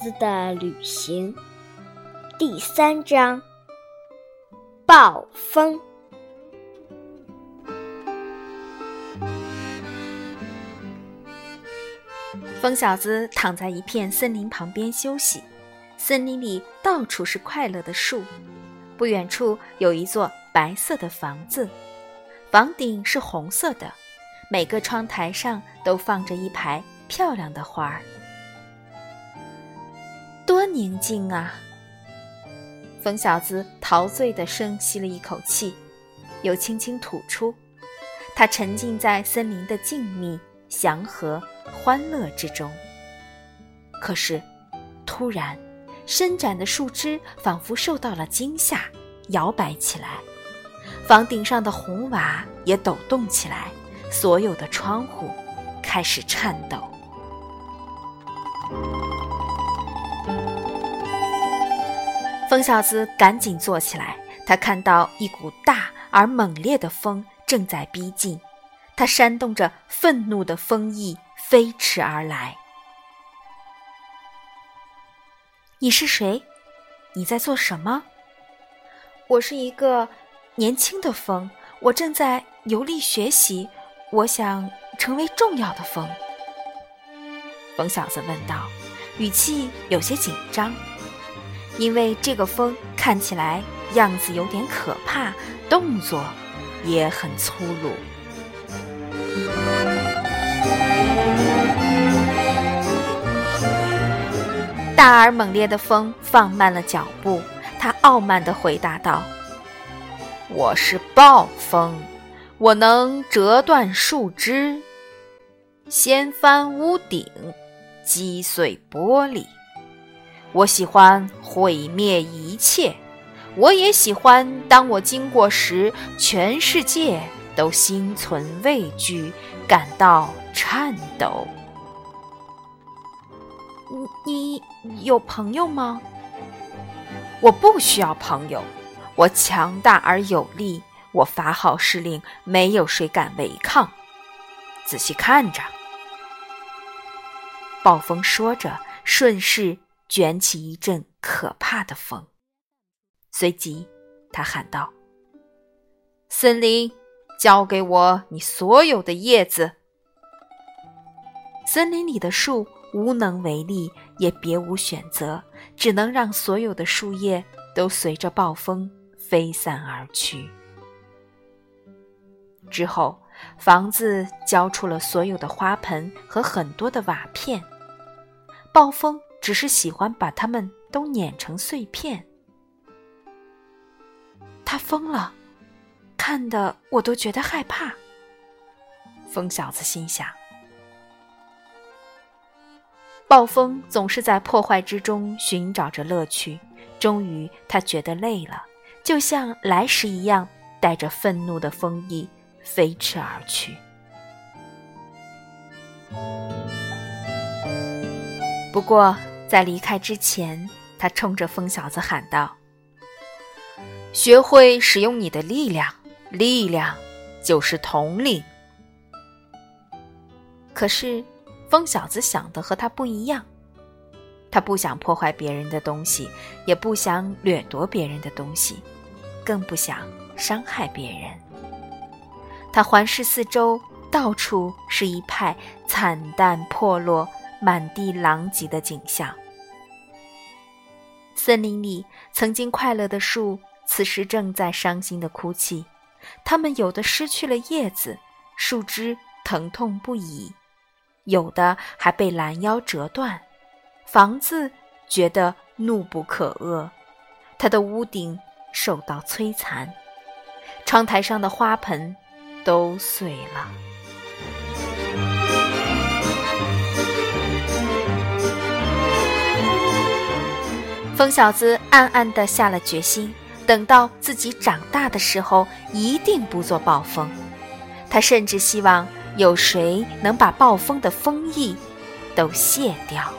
子的旅行第三章：暴风。风小子躺在一片森林旁边休息，森林里到处是快乐的树，不远处有一座白色的房子，房顶是红色的，每个窗台上都放着一排漂亮的花儿。多宁静啊！风小子陶醉地深吸了一口气，又轻轻吐出。他沉浸在森林的静谧、祥和、欢乐之中。可是，突然，伸展的树枝仿佛受到了惊吓，摇摆起来；房顶上的红瓦也抖动起来，所有的窗户开始颤抖。风小子赶紧坐起来，他看到一股大而猛烈的风正在逼近，它扇动着愤怒的风翼飞驰而来。你是谁？你在做什么？我是一个年轻的风，我正在游历学习，我想成为重要的风。风小子问道，语气有些紧张。因为这个风看起来样子有点可怕，动作也很粗鲁。大而猛烈的风放慢了脚步，他傲慢地回答道：“我是暴风，我能折断树枝，掀翻屋顶，击碎玻璃。”我喜欢毁灭一切，我也喜欢当我经过时，全世界都心存畏惧，感到颤抖。你你有朋友吗？我不需要朋友，我强大而有力，我发号施令，没有谁敢违抗。仔细看着，暴风说着，顺势。卷起一阵可怕的风，随即他喊道：“森林，交给我你所有的叶子。”森林里的树无能为力，也别无选择，只能让所有的树叶都随着暴风飞散而去。之后，房子交出了所有的花盆和很多的瓦片，暴风。只是喜欢把它们都碾成碎片。他疯了，看得我都觉得害怕。疯小子心想：暴风总是在破坏之中寻找着乐趣。终于，他觉得累了，就像来时一样，带着愤怒的风翼飞驰而去。不过。在离开之前，他冲着疯小子喊道：“学会使用你的力量，力量就是统领。”可是，疯小子想的和他不一样。他不想破坏别人的东西，也不想掠夺别人的东西，更不想伤害别人。他环视四周，到处是一派惨淡破落。满地狼藉的景象。森林里曾经快乐的树，此时正在伤心的哭泣。它们有的失去了叶子，树枝疼痛不已；有的还被拦腰折断。房子觉得怒不可遏，它的屋顶受到摧残，窗台上的花盆都碎了。疯小子暗暗地下了决心，等到自己长大的时候，一定不做暴风。他甚至希望有谁能把暴风的风翼都卸掉。